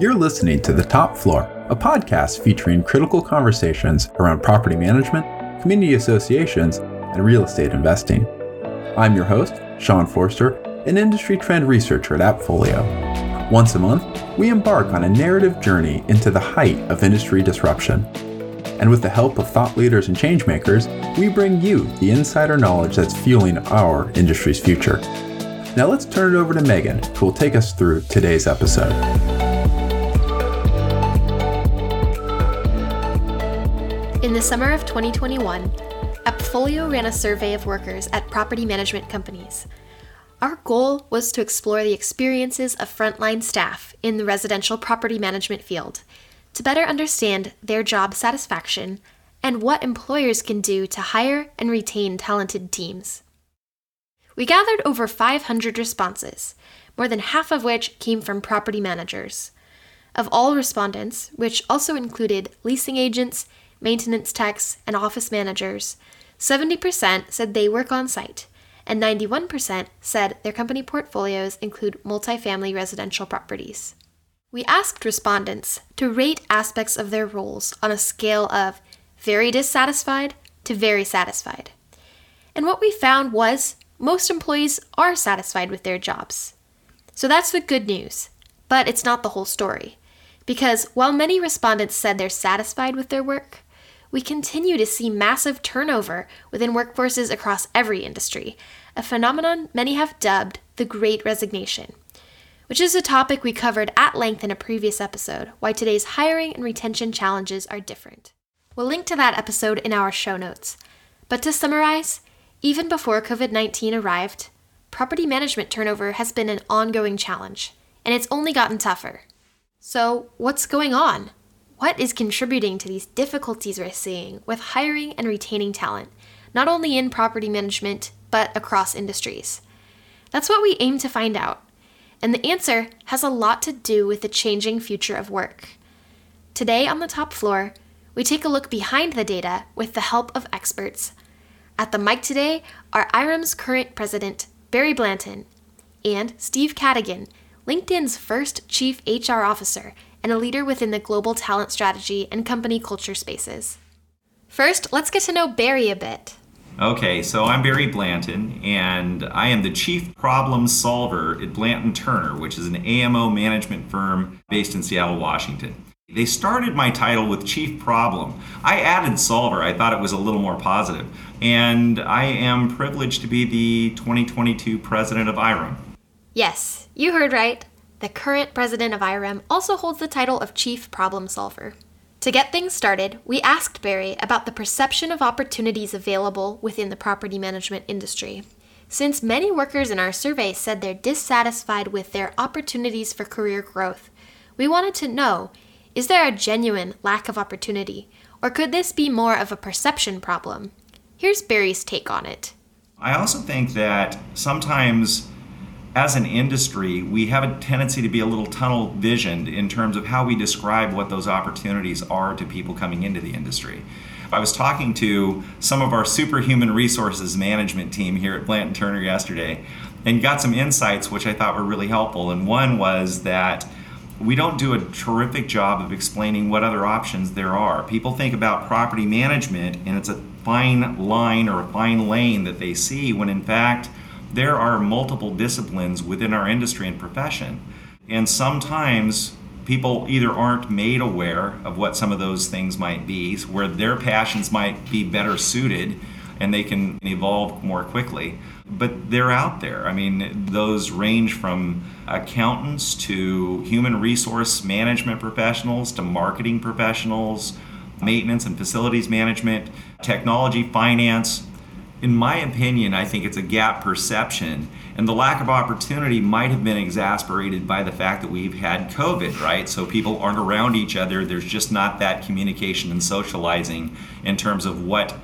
You're listening to The Top Floor, a podcast featuring critical conversations around property management, community associations, and real estate investing. I'm your host, Sean Forster, an industry trend researcher at Appfolio. Once a month, we embark on a narrative journey into the height of industry disruption. And with the help of thought leaders and changemakers, we bring you the insider knowledge that's fueling our industry's future. Now let's turn it over to Megan, who will take us through today's episode. In the summer of 2021, Appfolio ran a survey of workers at property management companies. Our goal was to explore the experiences of frontline staff in the residential property management field to better understand their job satisfaction and what employers can do to hire and retain talented teams. We gathered over 500 responses, more than half of which came from property managers. Of all respondents, which also included leasing agents, maintenance techs, and office managers, 70% said they work on site, and 91% said their company portfolios include multifamily residential properties. We asked respondents to rate aspects of their roles on a scale of very dissatisfied to very satisfied. And what we found was most employees are satisfied with their jobs. So that's the good news, but it's not the whole story. Because while many respondents said they're satisfied with their work, we continue to see massive turnover within workforces across every industry, a phenomenon many have dubbed the Great Resignation, which is a topic we covered at length in a previous episode why today's hiring and retention challenges are different. We'll link to that episode in our show notes. But to summarize, even before COVID 19 arrived, property management turnover has been an ongoing challenge, and it's only gotten tougher. So, what's going on? What is contributing to these difficulties we're seeing with hiring and retaining talent, not only in property management, but across industries? That's what we aim to find out. And the answer has a lot to do with the changing future of work. Today on the top floor, we take a look behind the data with the help of experts. At the mic today are IREM's current president, Barry Blanton, and Steve Cadigan, LinkedIn's first chief HR officer and a leader within the global talent strategy and company culture spaces. First, let's get to know Barry a bit. Okay, so I'm Barry Blanton, and I am the chief problem solver at Blanton Turner, which is an AMO management firm based in Seattle, Washington. They started my title with chief problem. I added solver, I thought it was a little more positive. And I am privileged to be the 2022 president of IREM. Yes, you heard right. The current president of IREM also holds the title of Chief Problem Solver. To get things started, we asked Barry about the perception of opportunities available within the property management industry. Since many workers in our survey said they're dissatisfied with their opportunities for career growth, we wanted to know is there a genuine lack of opportunity, or could this be more of a perception problem? Here's Barry's take on it. I also think that sometimes as an industry, we have a tendency to be a little tunnel visioned in terms of how we describe what those opportunities are to people coming into the industry. I was talking to some of our superhuman resources management team here at Blanton Turner yesterday and got some insights which I thought were really helpful. And one was that we don't do a terrific job of explaining what other options there are. People think about property management and it's a fine line or a fine lane that they see when in fact there are multiple disciplines within our industry and profession. And sometimes people either aren't made aware of what some of those things might be, where their passions might be better suited and they can evolve more quickly. But they're out there. I mean, those range from accountants to human resource management professionals to marketing professionals, maintenance and facilities management, technology, finance, in my opinion, I think it's a gap perception. And the lack of opportunity might have been exasperated by the fact that we've had COVID, right? So people aren't around each other. There's just not that communication and socializing in terms of what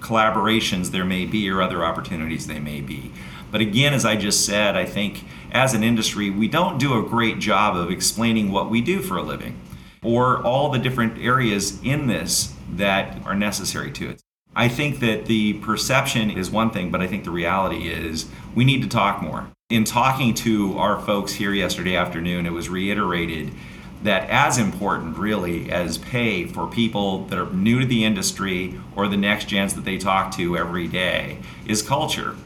collaborations there may be or other opportunities they may be. But again, as I just said, I think as an industry, we don't do a great job of explaining what we do for a living or all the different areas in this that are necessary to it. I think that the perception is one thing, but I think the reality is we need to talk more. In talking to our folks here yesterday afternoon, it was reiterated that as important really as pay for people that are new to the industry or the next gens that they talk to every day is culture.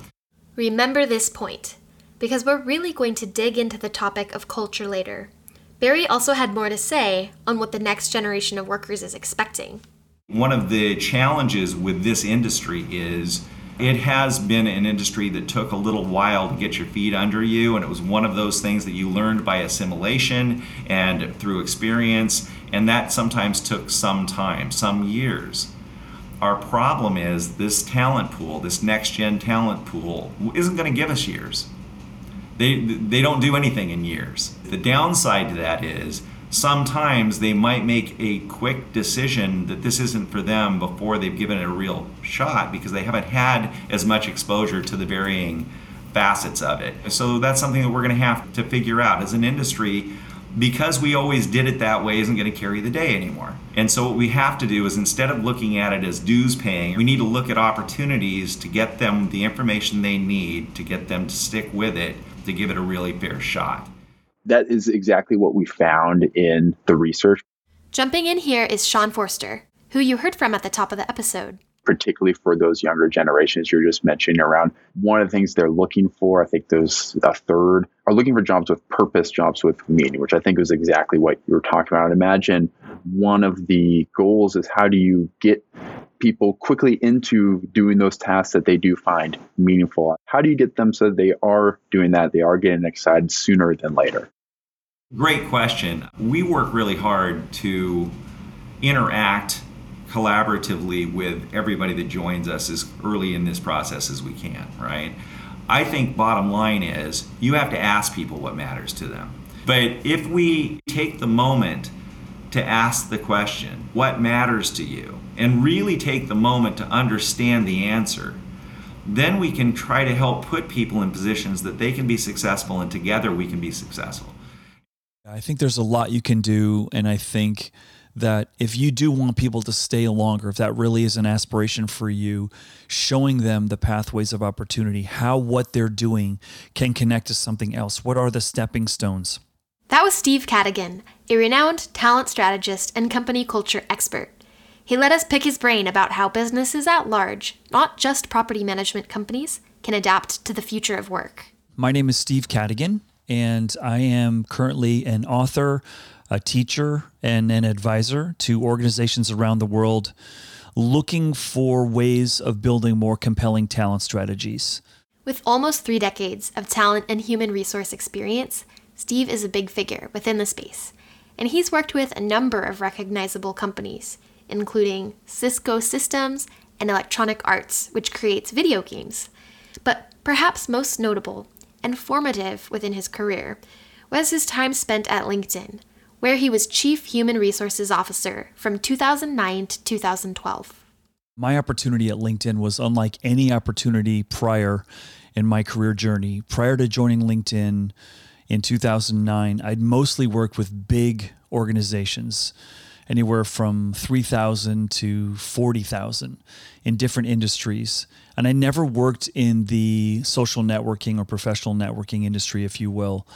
Remember this point, because we're really going to dig into the topic of culture later. Barry also had more to say on what the next generation of workers is expecting. One of the challenges with this industry is it has been an industry that took a little while to get your feet under you, and it was one of those things that you learned by assimilation and through experience, and that sometimes took some time, some years. Our problem is this talent pool, this next gen talent pool, isn't going to give us years. They, they don't do anything in years. The downside to that is sometimes they might make a quick decision that this isn't for them before they've given it a real shot because they haven't had as much exposure to the varying facets of it. So that's something that we're going to have to figure out as an industry because we always did it that way isn't going to carry the day anymore. And so what we have to do is instead of looking at it as dues paying, we need to look at opportunities to get them the information they need to get them to stick with it to give it a really fair shot that is exactly what we found in the research. Jumping in here is Sean Forster, who you heard from at the top of the episode. Particularly for those younger generations you're just mentioning around one of the things they're looking for, I think those a third are looking for jobs with purpose, jobs with meaning, which I think was exactly what you were talking about. I'd imagine one of the goals is how do you get people quickly into doing those tasks that they do find meaningful? How do you get them so they are doing that, they are getting excited sooner than later? Great question. We work really hard to interact collaboratively with everybody that joins us as early in this process as we can, right? I think bottom line is you have to ask people what matters to them. But if we take the moment to ask the question, what matters to you, and really take the moment to understand the answer, then we can try to help put people in positions that they can be successful and together we can be successful. I think there's a lot you can do. And I think that if you do want people to stay longer, if that really is an aspiration for you, showing them the pathways of opportunity, how what they're doing can connect to something else. What are the stepping stones? That was Steve Cadigan, a renowned talent strategist and company culture expert. He let us pick his brain about how businesses at large, not just property management companies, can adapt to the future of work. My name is Steve Cadigan and I am currently an author, a teacher, and an advisor to organizations around the world looking for ways of building more compelling talent strategies. With almost three decades of talent and human resource experience, Steve is a big figure within the space, and he's worked with a number of recognizable companies, including Cisco Systems and Electronic Arts, which creates video games. But perhaps most notable and formative within his career was his time spent at LinkedIn, where he was Chief Human Resources Officer from 2009 to 2012. My opportunity at LinkedIn was unlike any opportunity prior in my career journey. Prior to joining LinkedIn in 2009, I'd mostly worked with big organizations, anywhere from 3,000 to 40,000 in different industries. And I never worked in the social networking or professional networking industry, if you will.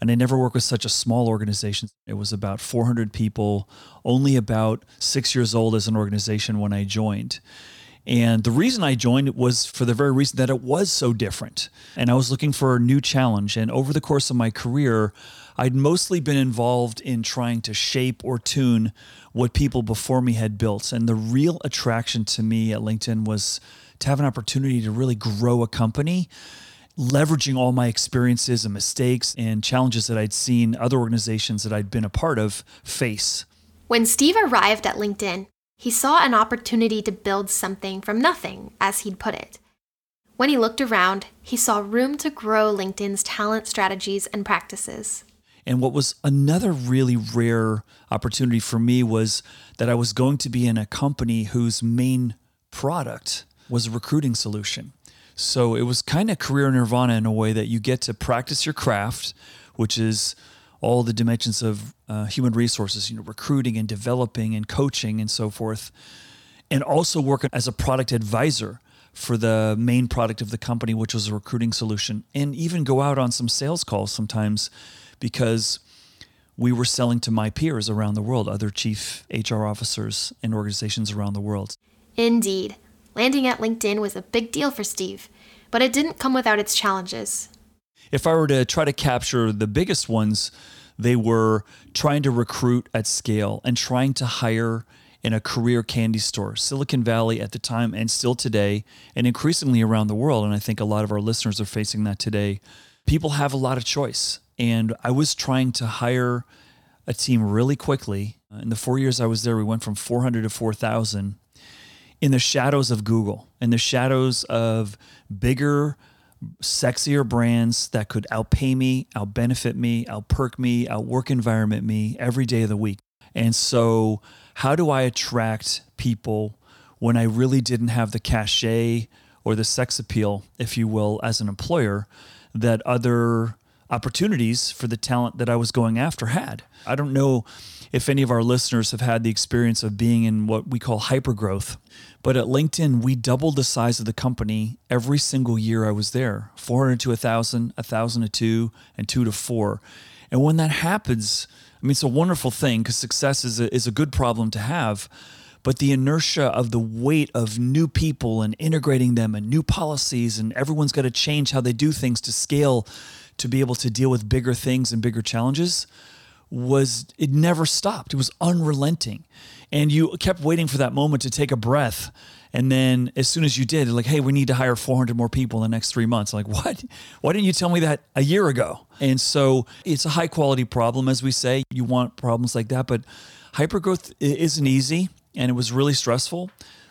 And I never worked with such a small organization. It was about 400 people, only about six years old as an organization when I joined. And the reason I joined was for the very reason that it was so different. And I was looking for a new challenge. And over the course of my career, I'd mostly been involved in trying to shape or tune what people before me had built. And the real attraction to me at LinkedIn was to have an opportunity to really grow a company, leveraging all my experiences and mistakes and challenges that I'd seen other organizations that I'd been a part of face. When Steve arrived at LinkedIn, he saw an opportunity to build something from nothing, as he'd put it. When he looked around, he saw room to grow LinkedIn's talent strategies and practices. And what was another really rare opportunity for me was that I was going to be in a company whose main product was a recruiting solution. So it was kind of career nirvana in a way that you get to practice your craft, which is all the dimensions of uh, human resources, you know, recruiting and developing and coaching and so forth, and also work as a product advisor for the main product of the company, which was a recruiting solution, and even go out on some sales calls sometimes because we were selling to my peers around the world, other chief HR officers and organizations around the world. Indeed. Landing at LinkedIn was a big deal for Steve, but it didn't come without its challenges. If I were to try to capture the biggest ones, they were trying to recruit at scale and trying to hire in a career candy store. Silicon Valley at the time and still today, and increasingly around the world. And I think a lot of our listeners are facing that today. People have a lot of choice. And I was trying to hire a team really quickly. Uh, in the four years I was there, we went from 400 to 4,000 in the shadows of Google, in the shadows of bigger, sexier brands that could outpay me, outbenefit me, outperk me, outwork environment me every day of the week. And so, how do I attract people when I really didn't have the cachet or the sex appeal, if you will, as an employer that other opportunities for the talent that I was going after had? I don't know if any of our listeners have had the experience of being in what we call hypergrowth. But at LinkedIn, we doubled the size of the company every single year I was there 400 to 1,000, 1,000 to 2, and 2 to 4. And when that happens, I mean, it's a wonderful thing because success is a, is a good problem to have. But the inertia of the weight of new people and integrating them and new policies, and everyone's got to change how they do things to scale to be able to deal with bigger things and bigger challenges was it never stopped. It was unrelenting. And you kept waiting for that moment to take a breath. And then as soon as you did, like, hey, we need to hire 400 more people in the next three months. Like, what? Why didn't you tell me that a year ago? And so it's a high quality problem, as we say. You want problems like that. But hypergrowth isn't easy and it was really stressful.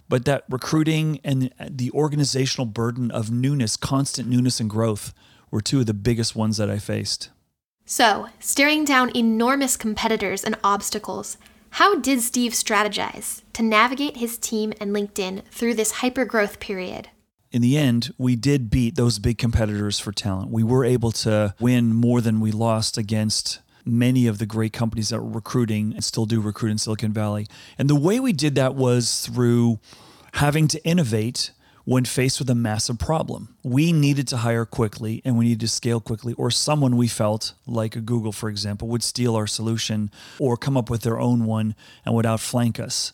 But that recruiting and the organizational burden of newness, constant newness and growth were two of the biggest ones that I faced. So, staring down enormous competitors and obstacles, how did Steve strategize to navigate his team and LinkedIn through this hypergrowth period? In the end, we did beat those big competitors for talent. We were able to win more than we lost against many of the great companies that were recruiting and still do recruit in Silicon Valley. And the way we did that was through having to innovate when faced with a massive problem. We needed to hire quickly and we needed to scale quickly, or someone we felt, like Google, for example, would steal our solution or come up with their own one and would outflank us.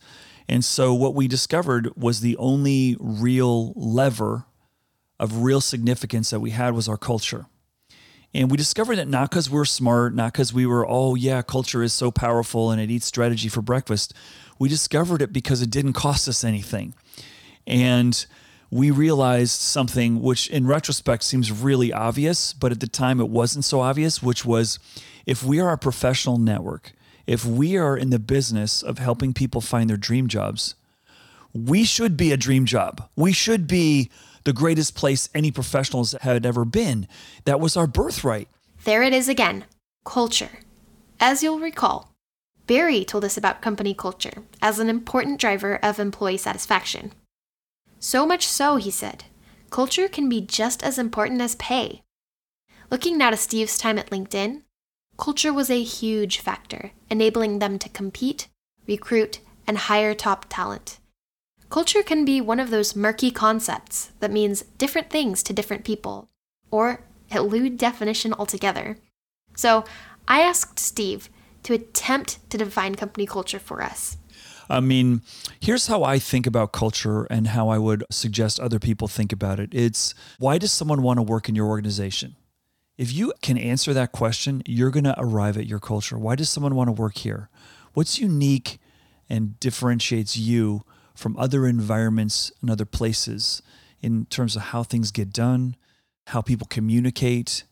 And so, what we discovered was the only real lever of real significance that we had was our culture. And we discovered that not because we're smart, not because we were, oh, yeah, culture is so powerful and it eats strategy for breakfast. We discovered it because it didn't cost us anything. And we realized something which in retrospect seems really obvious, but at the time it wasn't so obvious, which was if we are a professional network, if we are in the business of helping people find their dream jobs, we should be a dream job. We should be the greatest place any professionals had ever been. That was our birthright. There it is again culture. As you'll recall, Barry told us about company culture as an important driver of employee satisfaction. So much so, he said, culture can be just as important as pay. Looking now to Steve's time at LinkedIn, culture was a huge factor, enabling them to compete, recruit, and hire top talent. Culture can be one of those murky concepts that means different things to different people, or elude definition altogether. So I asked Steve to attempt to define company culture for us. I mean, here's how I think about culture and how I would suggest other people think about it. It's why does someone want to work in your organization? If you can answer that question, you're going to arrive at your culture. Why does someone want to work here? What's unique and differentiates you from other environments and other places in terms of how things get done, how people communicate,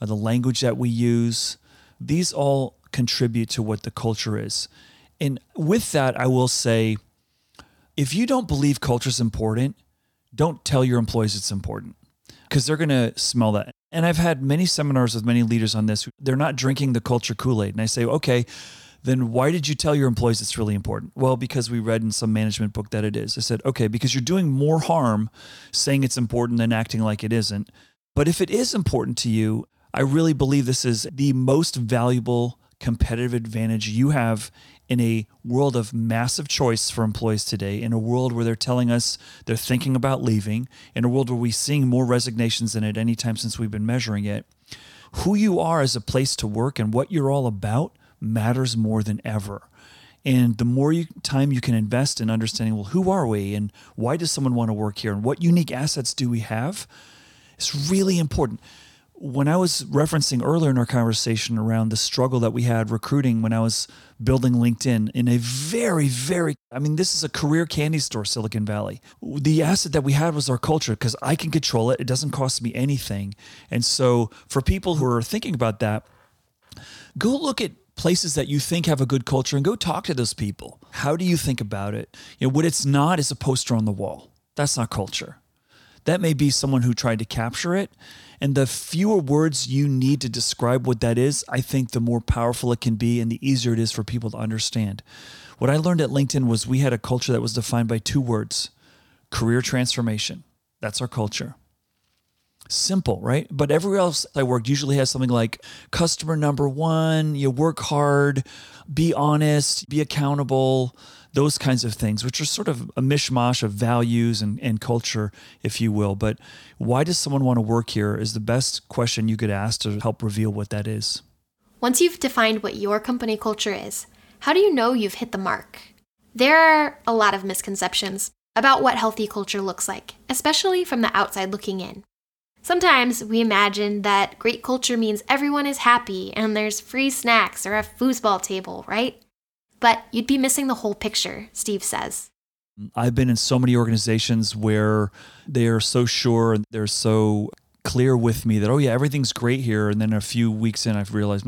uh, the language that we use? These all contribute to what the culture is. And with that, I will say if you don't believe culture is important, don't tell your employees it's important because they're going to smell that. And I've had many seminars with many leaders on this. They're not drinking the culture Kool Aid. And I say, okay, then why did you tell your employees it's really important? Well, because we read in some management book that it is. I said, okay, because you're doing more harm saying it's important than acting like it isn't. But if it is important to you, I really believe this is the most valuable competitive advantage you have in a world of massive choice for employees today, in a world where they're telling us they're thinking about leaving, in a world where we're seeing more resignations than at any time since we've been measuring it, who you are as a place to work and what you're all about matters more than ever. And the more you, time you can invest in understanding, well, who are we and why does someone want to work here and what unique assets do we have? It's really important. When I was referencing earlier in our conversation around the struggle that we had recruiting when I was building LinkedIn in a very, very, I mean, this is a career candy store, Silicon Valley. The asset that we had was our culture because I can control it. It doesn't cost me anything. And so for people who are thinking about that, go look at places that you think have a good culture and go talk to those people. How do you think about it? You know, what it's not is a poster on the wall. That's not culture. That may be someone who tried to capture it. And the fewer words you need to describe what that is, I think the more powerful it can be and the easier it is for people to understand. What I learned at LinkedIn was we had a culture that was defined by two words career transformation. That's our culture. Simple, right? But everywhere else I worked usually has something like customer number one, you work hard, be honest, be accountable, those kinds of things, which are sort of a mishmash of values and, and culture, if you will. But why does someone want to work here is the best question you could ask to help reveal what that is. Once you've defined what your company culture is, how do you know you've hit the mark? There are a lot of misconceptions about what healthy culture looks like, especially from the outside looking in. Sometimes we imagine that great culture means everyone is happy and there's free snacks or a foosball table, right? But you'd be missing the whole picture, Steve says. I've been in so many organizations where they are so sure and they're so clear with me that, oh, yeah, everything's great here. And then a few weeks in, I've realized,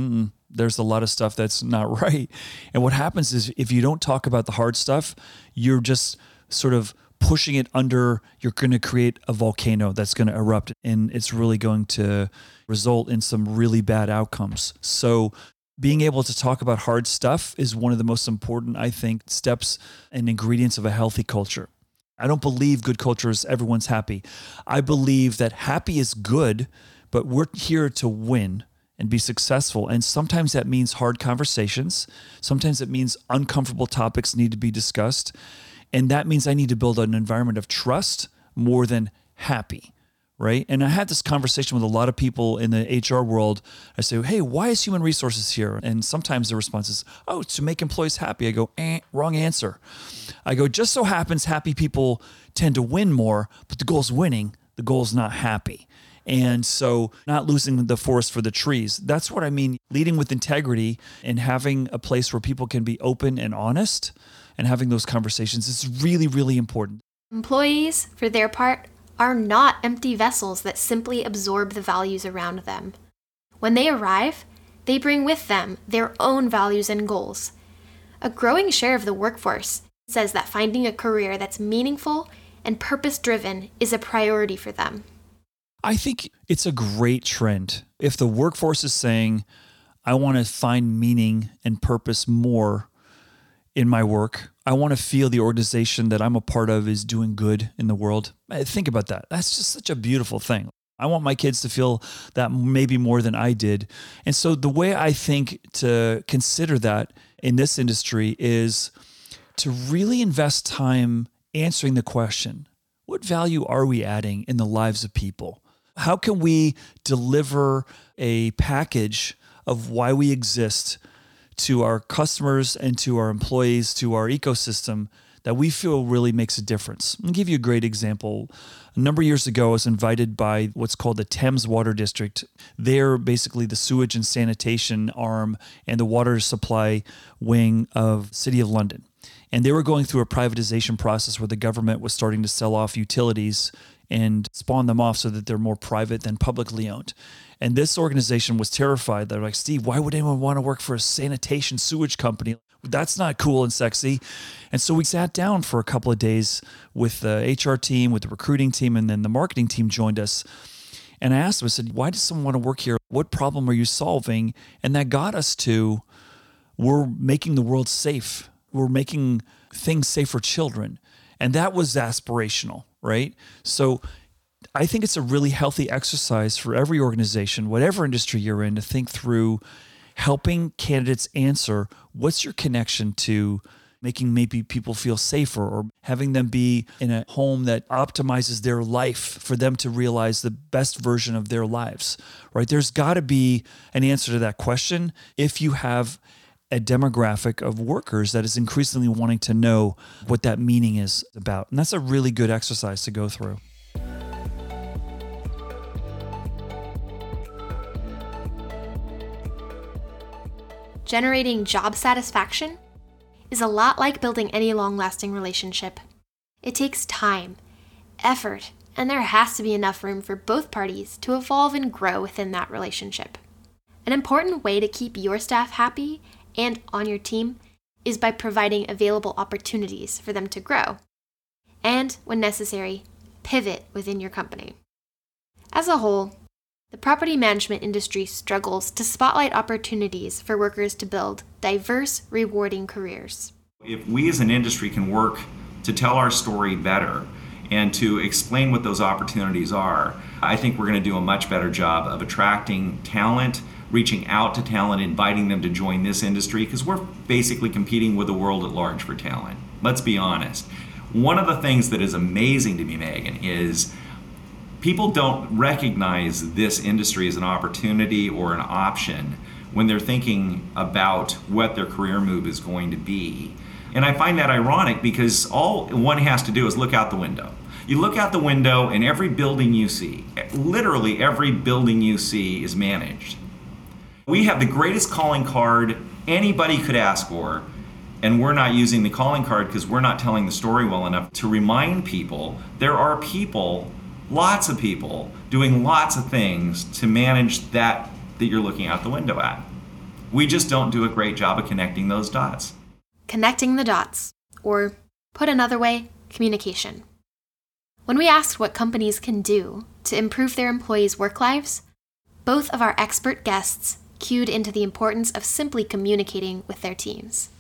there's a lot of stuff that's not right. And what happens is if you don't talk about the hard stuff, you're just sort of pushing it under, you're going to create a volcano that's going to erupt and it's really going to result in some really bad outcomes. So being able to talk about hard stuff is one of the most important, I think, steps and ingredients of a healthy culture. I don't believe good culture is everyone's happy. I believe that happy is good, but we're here to win and be successful. And sometimes that means hard conversations. Sometimes it means uncomfortable topics need to be discussed. And that means I need to build an environment of trust more than happy right? And I had this conversation with a lot of people in the HR world. I say, hey, why is human resources here? And sometimes the response is, oh, to make employees happy. I go, eh, wrong answer. I go, just so happens happy people tend to win more, but the goal is winning. The goal is not happy. And so, not losing the forest for the trees. That's what I mean. Leading with integrity and having a place where people can be open and honest and having those conversations is really, really important. Employees, for their part, are not empty vessels that simply absorb the values around them. When they arrive, they bring with them their own values and goals. A growing share of the workforce says that finding a career that's meaningful and purpose driven is a priority for them. I think it's a great trend. If the workforce is saying, I want to find meaning and purpose more in my work. I want to feel the organization that I'm a part of is doing good in the world. Eh, think about that. That's just such a beautiful thing. I want my kids to feel that maybe more than I did. And so the way I think to consider that in this industry is to really invest time answering the question what value are we adding in the lives of people? How can we deliver a package of why we exist to our customers and to our employees, to our ecosystem that we feel really makes a difference. I'll give you a great example. A number of years ago, I was invited by what's called the Thames Water District. They're basically the sewage and sanitation arm and the water supply wing of City of London. And they were going through a privatization process where the government was starting to sell off utilities and spawn them off so that they're more private than publicly owned. And this organization was terrified. They're like, Steve, why would anyone want to work for a sanitation sewage company? That's not cool and sexy. And so we sat down for a couple of days with the HR team, with the recruiting team, and then the marketing team joined us. And I asked them, I said, why does someone want to work here? What problem are you solving? And that got us to, we're making the world safe. We're making things safe for children. And that was aspirational, right? So I think it's a really healthy exercise for every organization, whatever industry you're in, to think through helping candidates answer what's your connection to making maybe people feel safer or having them be in a home that optimizes their life for them to realize the best version of their lives, right? There's got to be an answer to that question if you have a demographic of workers that is increasingly wanting to know what that meaning is about. And that's a really good exercise to go through. Generating job satisfaction is a lot like building any long lasting relationship. It takes time, effort, and there has to be enough room for both parties to evolve and grow within that relationship. An important way to keep your staff happy and on your team is by providing available opportunities for them to grow, and, when necessary, pivot within your company. As a whole, the property management industry struggles to spotlight opportunities for workers to build diverse, rewarding careers. If we as an industry can work to tell our story better and to explain what those opportunities are, I think we're going to do a much better job of attracting talent, reaching out to talent, inviting them to join this industry because we're basically competing with the world at large for talent. Let's be honest. One of the things that is amazing to me, Megan, is people don't recognize this industry as an opportunity or an option when they're thinking about what their career move is going to be. And I find that ironic because all one has to do is look out the window. You look out the window, and every building you see, literally every building you see, is managed. We have the greatest calling card anybody could ask for, and we're not using the calling card because we're not telling the story well enough to remind people there are people lots of people doing lots of things to manage that that you're looking out the window at. We just don't do a great job of connecting those dots. Connecting the dots, or put another way, communication. When we asked what companies can do to improve their employees' work lives, both of our expert guests cued into the importance of simply communicating with their teams.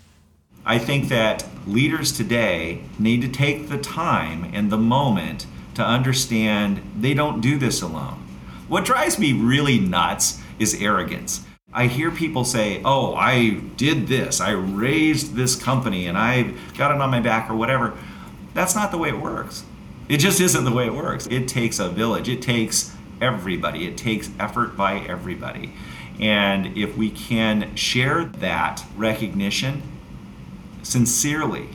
I think that leaders today need to take the time and the moment to understand they don't do this alone. What drives me really nuts is arrogance. I hear people say, Oh, I did this, I raised this company, and I got it on my back, or whatever. That's not the way it works. It just isn't the way it works. It takes a village, it takes everybody, it takes effort by everybody. And if we can share that recognition sincerely,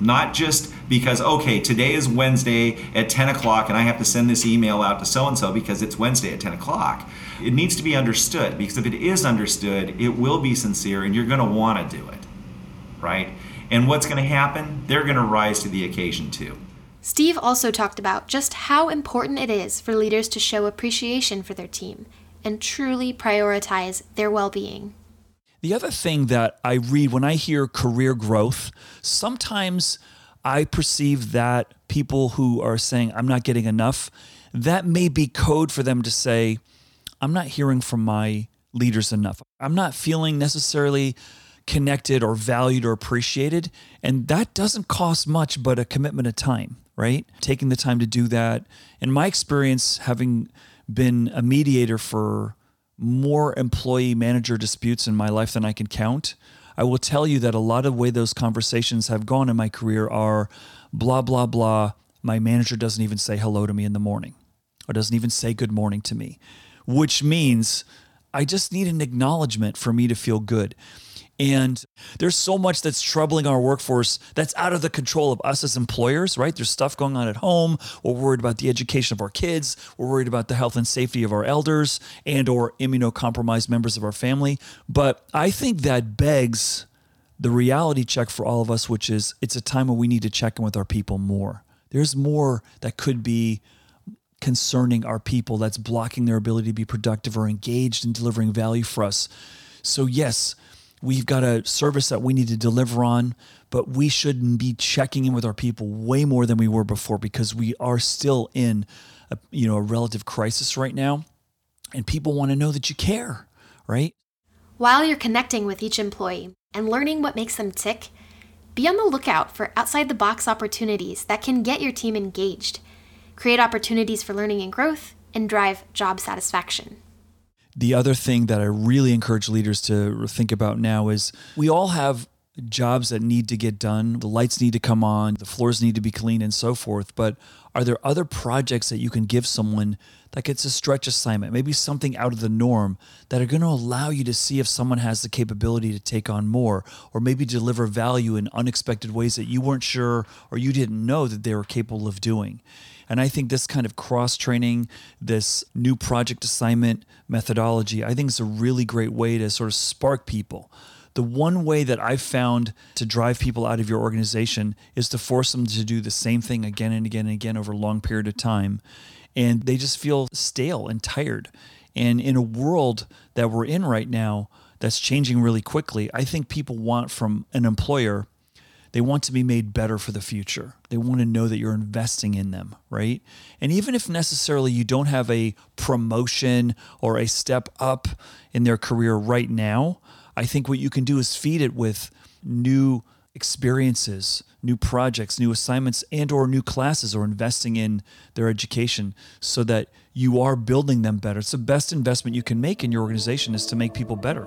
not just because, okay, today is Wednesday at 10 o'clock and I have to send this email out to so and so because it's Wednesday at 10 o'clock. It needs to be understood because if it is understood, it will be sincere and you're going to want to do it, right? And what's going to happen? They're going to rise to the occasion too. Steve also talked about just how important it is for leaders to show appreciation for their team and truly prioritize their well being. The other thing that I read when I hear career growth, sometimes I perceive that people who are saying, I'm not getting enough, that may be code for them to say, I'm not hearing from my leaders enough. I'm not feeling necessarily connected or valued or appreciated. And that doesn't cost much but a commitment of time, right? Taking the time to do that. In my experience, having been a mediator for more employee manager disputes in my life than I can count. I will tell you that a lot of way those conversations have gone in my career are blah blah blah. My manager doesn't even say hello to me in the morning or doesn't even say good morning to me, which means I just need an acknowledgement for me to feel good. And there's so much that's troubling our workforce that's out of the control of us as employers, right? There's stuff going on at home. We're worried about the education of our kids. We're worried about the health and safety of our elders and or immunocompromised members of our family. But I think that begs the reality check for all of us, which is it's a time when we need to check in with our people more. There's more that could be concerning our people that's blocking their ability to be productive or engaged in delivering value for us. So, yes, We've got a service that we need to deliver on, but we shouldn't be checking in with our people way more than we were before because we are still in a, you know, a relative crisis right now. And people want to know that you care, right? While you're connecting with each employee and learning what makes them tick, be on the lookout for outside the box opportunities that can get your team engaged, create opportunities for learning and growth, and drive job satisfaction. The other thing that I really encourage leaders to think about now is we all have jobs that need to get done. The lights need to come on, the floors need to be cleaned, and so forth. But are there other projects that you can give someone that gets a stretch assignment, maybe something out of the norm that are going to allow you to see if someone has the capability to take on more or maybe deliver value in unexpected ways that you weren't sure or you didn't know that they were capable of doing? And I think this kind of cross training, this new project assignment methodology, I think is a really great way to sort of spark people the one way that I've found to drive people out of your organization is to force them to do the same thing again and again and again over a long period of time. And they just feel stale and tired. And in a world that we're in right now that's changing really quickly, I think people want from an employer they want to be made better for the future. They want to know that you're investing in them, right? And even if necessarily you don't have a promotion or a step up in their career right now, I think what you can do is feed it with new experiences, new projects, new assignments and or new classes or investing in their education so that you are building them better. It's the best investment you can make in your organization is to make people better.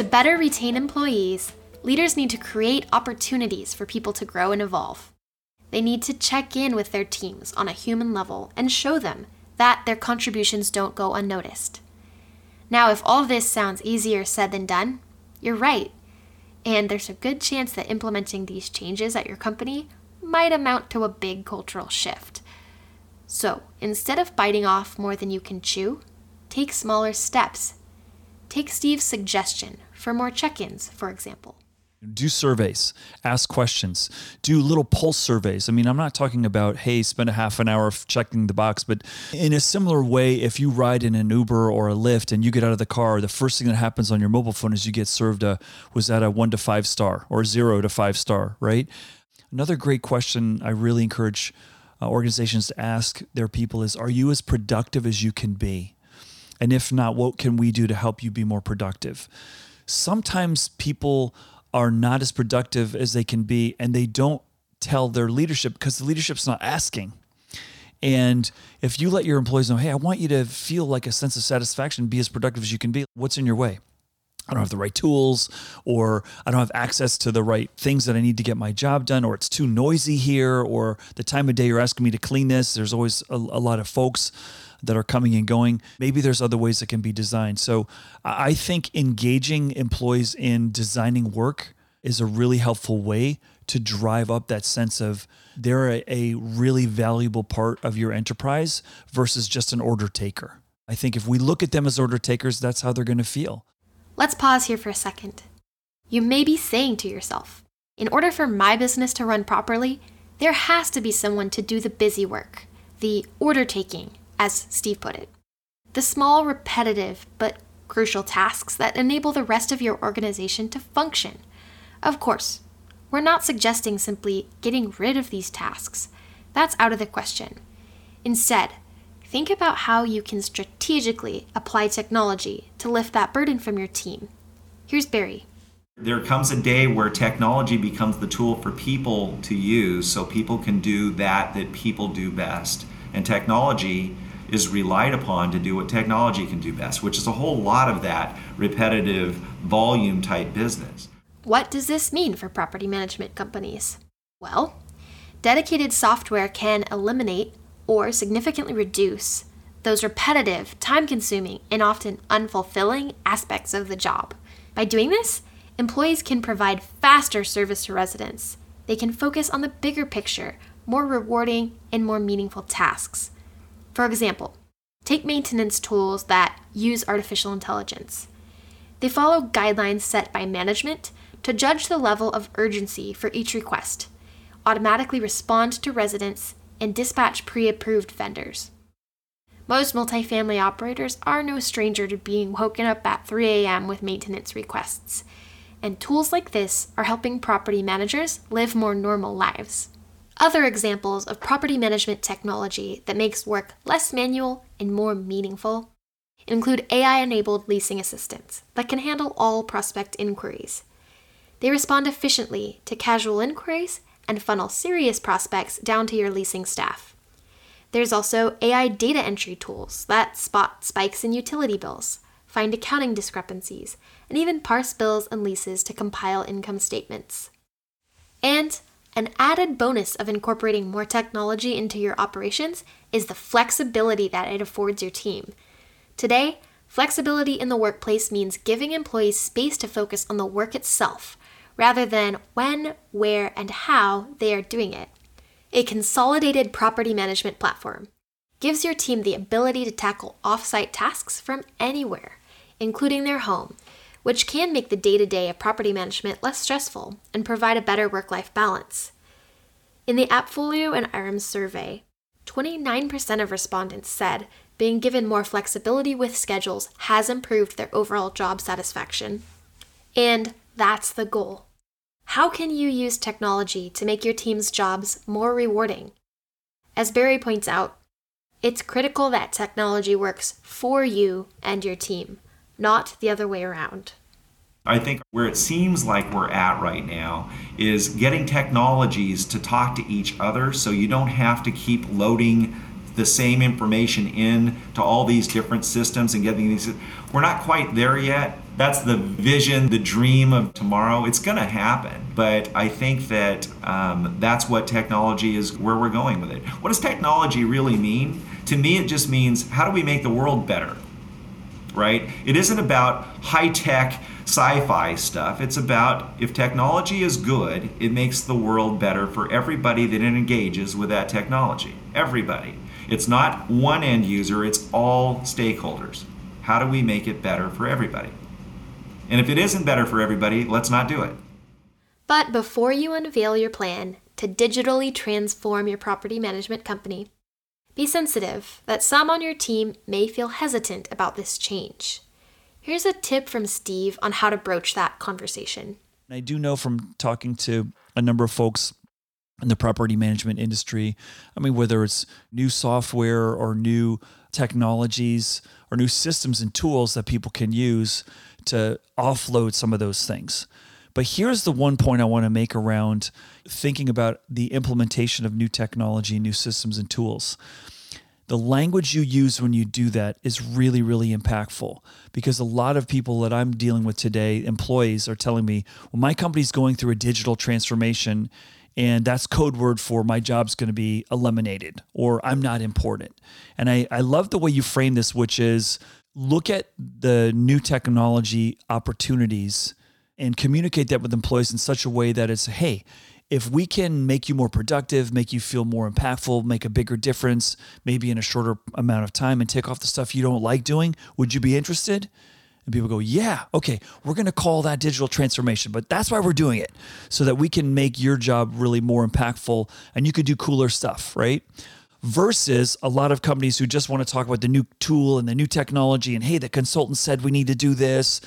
To better retain employees, leaders need to create opportunities for people to grow and evolve. They need to check in with their teams on a human level and show them that their contributions don't go unnoticed. Now, if all this sounds easier said than done, you're right. And there's a good chance that implementing these changes at your company might amount to a big cultural shift. So, instead of biting off more than you can chew, take smaller steps. Take Steve's suggestion for more check ins, for example do surveys, ask questions, do little pulse surveys. I mean, I'm not talking about, hey, spend a half an hour checking the box, but in a similar way, if you ride in an Uber or a Lyft and you get out of the car, the first thing that happens on your mobile phone is you get served a, was that a one to five star or zero to five star, right? Another great question I really encourage uh, organizations to ask their people is, are you as productive as you can be? And if not, what can we do to help you be more productive? Sometimes people are not as productive as they can be and they don't tell their leadership because the leadership's not asking. And if you let your employees know, hey, I want you to feel like a sense of satisfaction, be as productive as you can be, what's in your way? I don't have the right tools, or I don't have access to the right things that I need to get my job done, or it's too noisy here, or the time of day you're asking me to clean this. There's always a, a lot of folks that are coming and going. Maybe there's other ways that can be designed. So I think engaging employees in designing work is a really helpful way to drive up that sense of they're a, a really valuable part of your enterprise versus just an order taker. I think if we look at them as order takers, that's how they're going to feel. Let's pause here for a second. You may be saying to yourself, in order for my business to run properly, there has to be someone to do the busy work, the order taking, as Steve put it. The small, repetitive, but crucial tasks that enable the rest of your organization to function. Of course, we're not suggesting simply getting rid of these tasks. That's out of the question. Instead, think about how you can strategically apply technology to lift that burden from your team. Here's Barry. There comes a day where technology becomes the tool for people to use so people can do that that people do best. And technology is relied upon to do what technology can do best, which is a whole lot of that repetitive volume type business. What does this mean for property management companies? Well, dedicated software can eliminate or significantly reduce those repetitive, time consuming, and often unfulfilling aspects of the job. By doing this, employees can provide faster service to residents. They can focus on the bigger picture, more rewarding, and more meaningful tasks. For example, take maintenance tools that use artificial intelligence. They follow guidelines set by management to judge the level of urgency for each request, automatically respond to residents, and dispatch pre approved vendors. Most multifamily operators are no stranger to being woken up at 3 a.m. with maintenance requests, and tools like this are helping property managers live more normal lives. Other examples of property management technology that makes work less manual and more meaningful include AI enabled leasing assistants that can handle all prospect inquiries. They respond efficiently to casual inquiries and funnel serious prospects down to your leasing staff. There's also AI data entry tools that spot spikes in utility bills, find accounting discrepancies, and even parse bills and leases to compile income statements. And an added bonus of incorporating more technology into your operations is the flexibility that it affords your team. Today, flexibility in the workplace means giving employees space to focus on the work itself rather than when, where, and how they are doing it. A consolidated property management platform gives your team the ability to tackle off-site tasks from anywhere, including their home, which can make the day-to-day of property management less stressful and provide a better work-life balance. In the Appfolio and IREM's survey, 29% of respondents said being given more flexibility with schedules has improved their overall job satisfaction. And that's the goal. How can you use technology to make your team's jobs more rewarding? As Barry points out, it's critical that technology works for you and your team, not the other way around. I think where it seems like we're at right now is getting technologies to talk to each other so you don't have to keep loading the same information in to all these different systems and getting these we're not quite there yet. That's the vision the dream of tomorrow. It's going to happen but i think that um, that's what technology is where we're going with it. What does technology really mean? To me it just means how do we make the world better right it isn't about high-tech sci-fi stuff it's about if technology is good it makes the world better for everybody that engages with that technology everybody it's not one end user, it's all stakeholders. How do we make it better for everybody? And if it isn't better for everybody, let's not do it. But before you unveil your plan to digitally transform your property management company, be sensitive that some on your team may feel hesitant about this change. Here's a tip from Steve on how to broach that conversation. I do know from talking to a number of folks in the property management industry. I mean, whether it's new software or new technologies or new systems and tools that people can use to offload some of those things. But here's the one point I want to make around thinking about the implementation of new technology, new systems, and tools. The language you use when you do that is really, really impactful because a lot of people that I'm dealing with today, employees, are telling me, well, my company's going through a digital transformation and that's code word for my job's going to be eliminated or I'm not important. And I, I love the way you frame this, which is look at the new technology opportunities and communicate that with employees in such a way that it's, hey, if we can make you more productive, make you feel more impactful, make a bigger difference, maybe in a shorter amount of time, and take off the stuff you don't like doing, would you be interested? And people go, yeah, okay, we're going to call that digital transformation, but that's why we're doing it so that we can make your job really more impactful and you could do cooler stuff, right? Versus a lot of companies who just want to talk about the new tool and the new technology and hey, the consultant said we need to do this.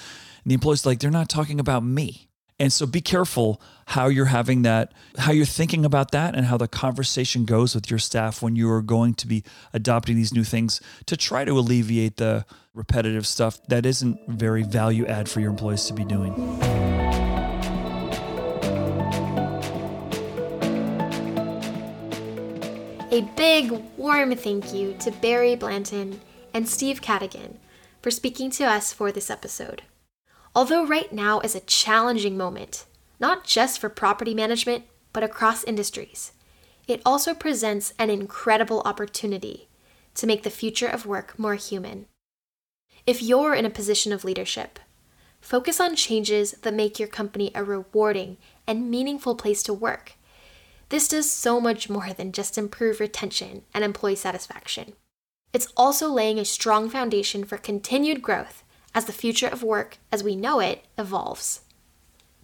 And the employee's like, they're not talking about me. And so be careful how you're having that, how you're thinking about that, and how the conversation goes with your staff when you are going to be adopting these new things to try to alleviate the repetitive stuff that isn't very value add for your employees to be doing. A big, warm thank you to Barry Blanton and Steve Cadigan for speaking to us for this episode. Although right now is a challenging moment, not just for property management, but across industries, it also presents an incredible opportunity to make the future of work more human. If you're in a position of leadership, focus on changes that make your company a rewarding and meaningful place to work. This does so much more than just improve retention and employee satisfaction. It's also laying a strong foundation for continued growth as the future of work as we know it evolves.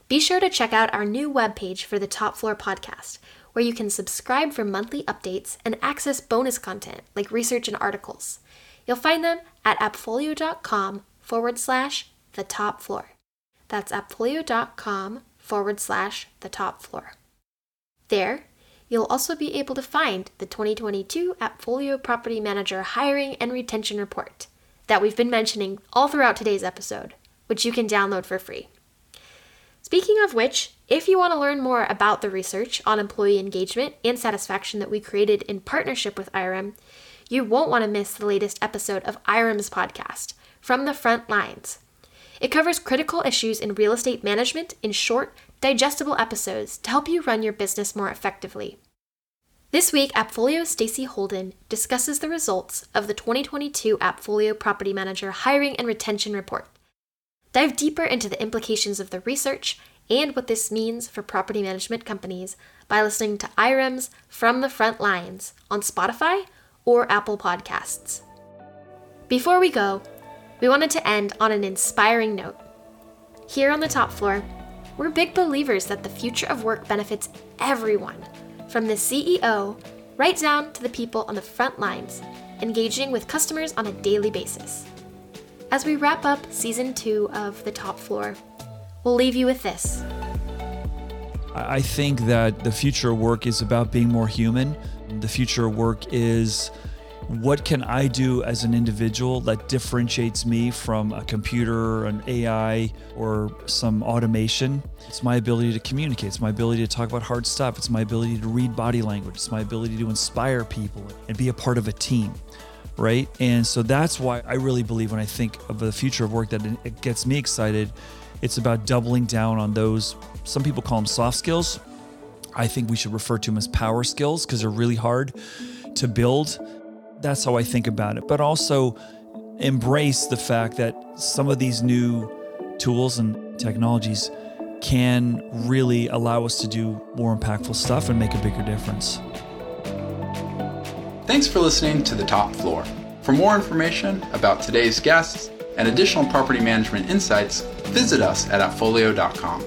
Be sure to check out our new webpage for the Top Floor podcast, where you can subscribe for monthly updates and access bonus content like research and articles. You'll find them at appfolio.com forward slash the top floor. That's appfolio.com forward slash the top floor. There, you'll also be able to find the 2022 Appfolio Property Manager Hiring and Retention Report that we've been mentioning all throughout today's episode, which you can download for free. Speaking of which, if you want to learn more about the research on employee engagement and satisfaction that we created in partnership with IREM, you won't want to miss the latest episode of IREM's podcast, From the Front Lines. It covers critical issues in real estate management in short, digestible episodes to help you run your business more effectively. This week, Appfolio's Stacy Holden discusses the results of the 2022 Appfolio Property Manager Hiring and Retention Report. Dive deeper into the implications of the research and what this means for property management companies by listening to IREM's From the Front Lines on Spotify or Apple Podcasts. Before we go, we wanted to end on an inspiring note. Here on the top floor, we're big believers that the future of work benefits everyone, from the CEO right down to the people on the front lines, engaging with customers on a daily basis. As we wrap up season two of The Top Floor, we'll leave you with this. I think that the future of work is about being more human. The future of work is what can I do as an individual that differentiates me from a computer, an AI, or some automation? It's my ability to communicate. It's my ability to talk about hard stuff. It's my ability to read body language. It's my ability to inspire people and be a part of a team. Right. And so that's why I really believe when I think of the future of work that it gets me excited. It's about doubling down on those, some people call them soft skills. I think we should refer to them as power skills because they're really hard to build that's how I think about it. But also embrace the fact that some of these new tools and technologies can really allow us to do more impactful stuff and make a bigger difference. Thanks for listening to The Top Floor. For more information about today's guests and additional property management insights, visit us at appfolio.com.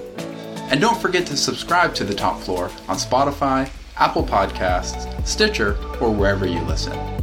And don't forget to subscribe to The Top Floor on Spotify, Apple Podcasts, Stitcher, or wherever you listen.